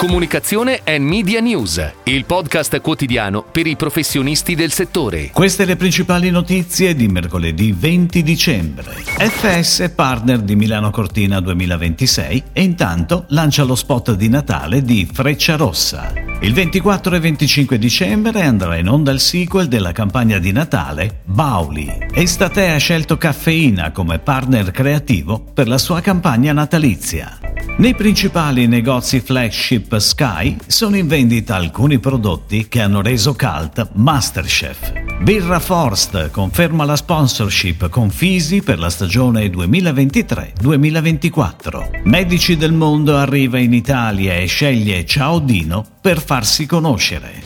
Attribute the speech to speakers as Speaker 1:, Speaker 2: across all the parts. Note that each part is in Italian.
Speaker 1: Comunicazione e Media News, il podcast quotidiano per i professionisti del settore.
Speaker 2: Queste le principali notizie di mercoledì 20 dicembre. FS partner di Milano Cortina 2026 e intanto lancia lo spot di Natale di Freccia Rossa. Il 24 e 25 dicembre andrà in onda il sequel della campagna di Natale Bauli. Estate ha scelto Caffeina come partner creativo per la sua campagna natalizia. Nei principali negozi flagship Sky sono in vendita alcuni prodotti che hanno reso cult Masterchef. Birra Forst conferma la sponsorship con Fisi per la stagione 2023-2024. Medici del mondo arriva in Italia e sceglie Ciao Dino per farsi conoscere.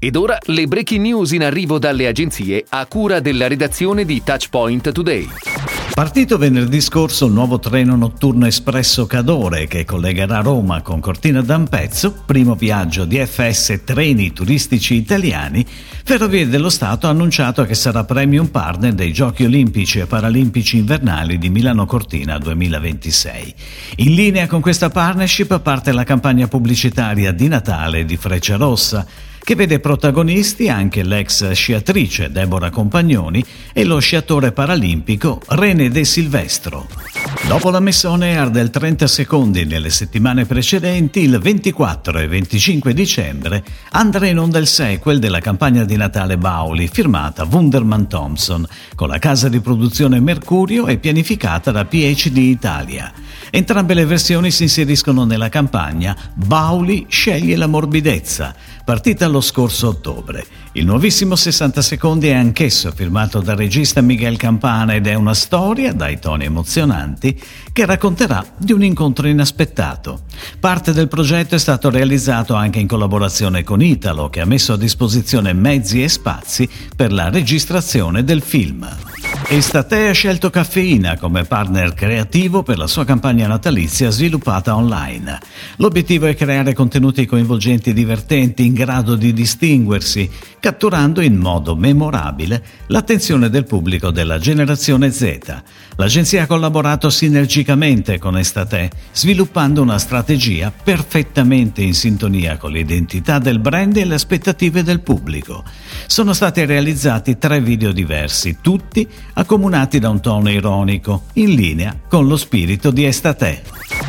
Speaker 1: Ed ora le breaking news in arrivo dalle agenzie a cura della redazione di Touchpoint Today.
Speaker 2: Partito venerdì scorso il nuovo treno notturno espresso Cadore che collegherà Roma con Cortina d'Ampezzo, primo viaggio di FS Treni Turistici Italiani, Ferrovie dello Stato ha annunciato che sarà premium partner dei Giochi Olimpici e Paralimpici Invernali di Milano Cortina 2026. In linea con questa partnership parte la campagna pubblicitaria di Natale di Freccia Rossa che vede protagonisti anche l'ex sciatrice Deborah Compagnoni e lo sciatore paralimpico René De Silvestro. Dopo la messa on air del 30 secondi nelle settimane precedenti, il 24 e 25 dicembre andrà in onda il sequel della campagna di Natale Bauli firmata Wunderman Thompson con la casa di produzione Mercurio e pianificata da PhD Italia. Entrambe le versioni si inseriscono nella campagna Bauli sceglie la morbidezza, partita lo scorso ottobre. Il nuovissimo 60 secondi è anch'esso firmato dal regista Miguel Campana ed è una storia, dai toni emozionanti, che racconterà di un incontro inaspettato. Parte del progetto è stato realizzato anche in collaborazione con Italo, che ha messo a disposizione mezzi e spazi per la registrazione del film. Estate ha scelto Caffeina come partner creativo per la sua campagna natalizia sviluppata online. L'obiettivo è creare contenuti coinvolgenti e divertenti in grado di distinguersi, catturando in modo memorabile l'attenzione del pubblico della generazione Z. L'agenzia ha collaborato sinergicamente con Estate, sviluppando una strategia perfettamente in sintonia con l'identità del brand e le aspettative del pubblico. Sono stati realizzati tre video diversi, tutti accomunati da un tono ironico, in linea con lo spirito di Estate.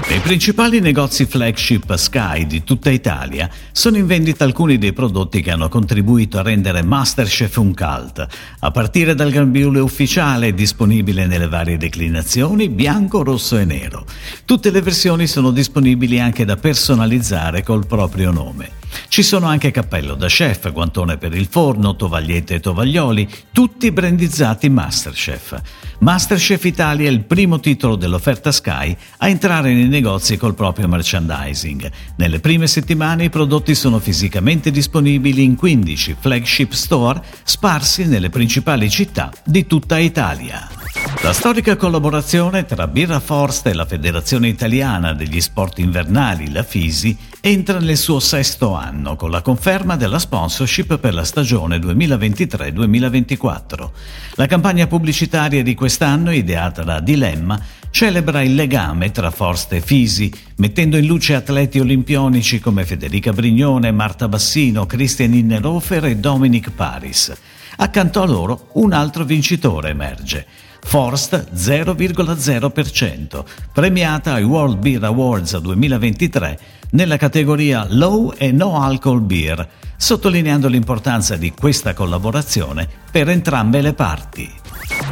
Speaker 2: Nei principali negozi flagship Sky di tutta Italia sono in vendita alcuni dei prodotti che hanno contribuito a rendere Masterchef un cult, a partire dal grembiule ufficiale disponibile nelle varie declinazioni bianco, rosso e nero. Tutte le versioni sono disponibili anche da personalizzare col proprio nome. Ci sono anche cappello da chef, guantone per il forno, tovagliette e tovaglioli, tutti brandizzati Masterchef. Masterchef Italia è il primo titolo dell'offerta Sky a entrare nei negozi col proprio merchandising. Nelle prime settimane i prodotti sono fisicamente disponibili in 15 flagship store sparsi nelle principali città di tutta Italia. La storica collaborazione tra Birra Forst e la Federazione Italiana degli Sport Invernali, la FISI, entra nel suo sesto anno con la conferma della sponsorship per la stagione 2023-2024. La campagna pubblicitaria di quest'anno, ideata da Dilemma, celebra il legame tra Forst e Fisi, mettendo in luce atleti olimpionici come Federica Brignone, Marta Bassino, Christian Innerofer e Dominic Paris. Accanto a loro un altro vincitore emerge. Forst 0,0%, premiata ai World Beer Awards 2023 nella categoria Low e No Alcohol Beer, sottolineando l'importanza di questa collaborazione per entrambe le parti.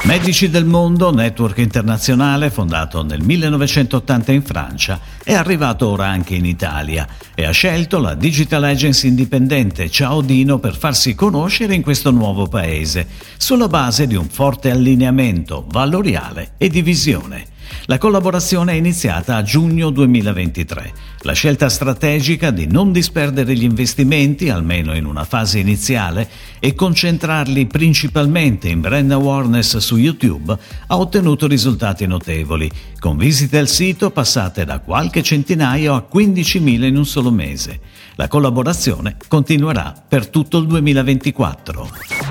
Speaker 2: Medici del Mondo, network internazionale fondato nel 1980 in Francia, è arrivato ora anche in Italia e ha scelto la digital agency indipendente Ciao Dino per farsi conoscere in questo nuovo paese, sulla base di un forte allineamento valoriale e di visione. La collaborazione è iniziata a giugno 2023. La scelta strategica di non disperdere gli investimenti, almeno in una fase iniziale, e concentrarli principalmente in brand awareness su YouTube ha ottenuto risultati notevoli, con visite al sito passate da qualche centinaio a 15.000 in un solo mese. La collaborazione continuerà per tutto il 2024.